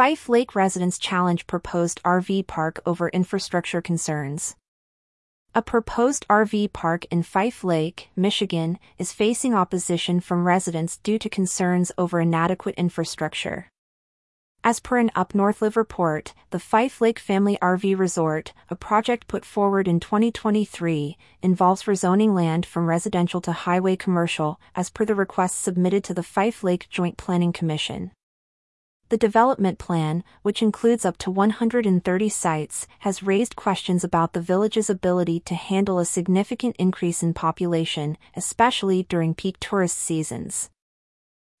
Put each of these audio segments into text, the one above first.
Fife Lake residents challenge proposed RV park over infrastructure concerns. A proposed RV park in Fife Lake, Michigan, is facing opposition from residents due to concerns over inadequate infrastructure. As per an Up North Live report, the Fife Lake Family RV Resort, a project put forward in 2023, involves rezoning land from residential to highway commercial, as per the request submitted to the Fife Lake Joint Planning Commission. The development plan, which includes up to 130 sites, has raised questions about the village's ability to handle a significant increase in population, especially during peak tourist seasons.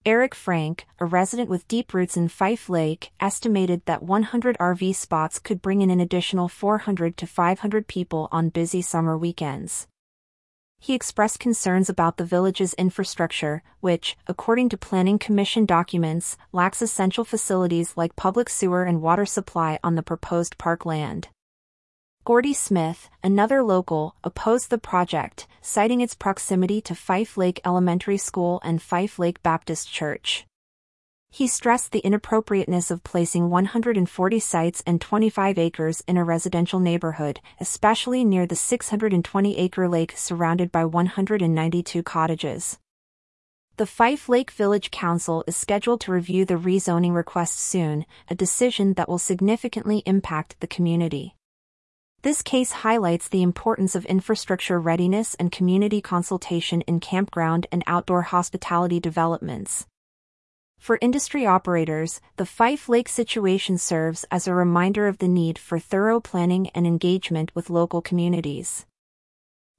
Eric Frank, a resident with deep roots in Fife Lake, estimated that 100 RV spots could bring in an additional 400 to 500 people on busy summer weekends he expressed concerns about the village's infrastructure, which, according to Planning Commission documents, lacks essential facilities like public sewer and water supply on the proposed park land. Gordy Smith, another local, opposed the project, citing its proximity to Fife Lake Elementary School and Fife Lake Baptist Church. He stressed the inappropriateness of placing 140 sites and 25 acres in a residential neighborhood, especially near the 620-acre lake surrounded by 192 cottages. The Fife Lake Village Council is scheduled to review the rezoning request soon, a decision that will significantly impact the community. This case highlights the importance of infrastructure readiness and community consultation in campground and outdoor hospitality developments. For industry operators, the Fife Lake situation serves as a reminder of the need for thorough planning and engagement with local communities.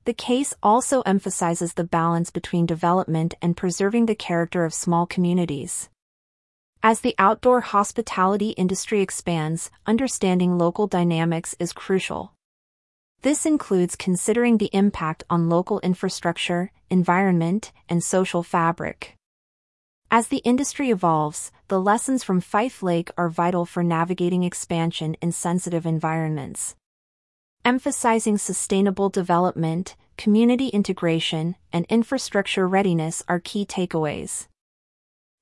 The case also emphasizes the balance between development and preserving the character of small communities. As the outdoor hospitality industry expands, understanding local dynamics is crucial. This includes considering the impact on local infrastructure, environment, and social fabric. As the industry evolves, the lessons from Fife Lake are vital for navigating expansion in sensitive environments. Emphasizing sustainable development, community integration, and infrastructure readiness are key takeaways.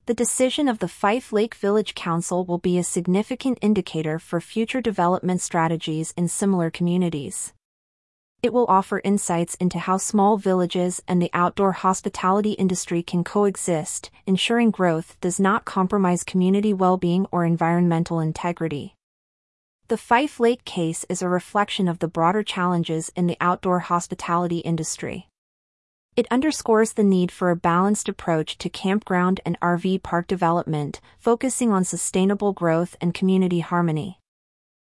The decision of the Fife Lake Village Council will be a significant indicator for future development strategies in similar communities. It will offer insights into how small villages and the outdoor hospitality industry can coexist, ensuring growth does not compromise community well-being or environmental integrity. The Fife Lake case is a reflection of the broader challenges in the outdoor hospitality industry. It underscores the need for a balanced approach to campground and RV park development, focusing on sustainable growth and community harmony.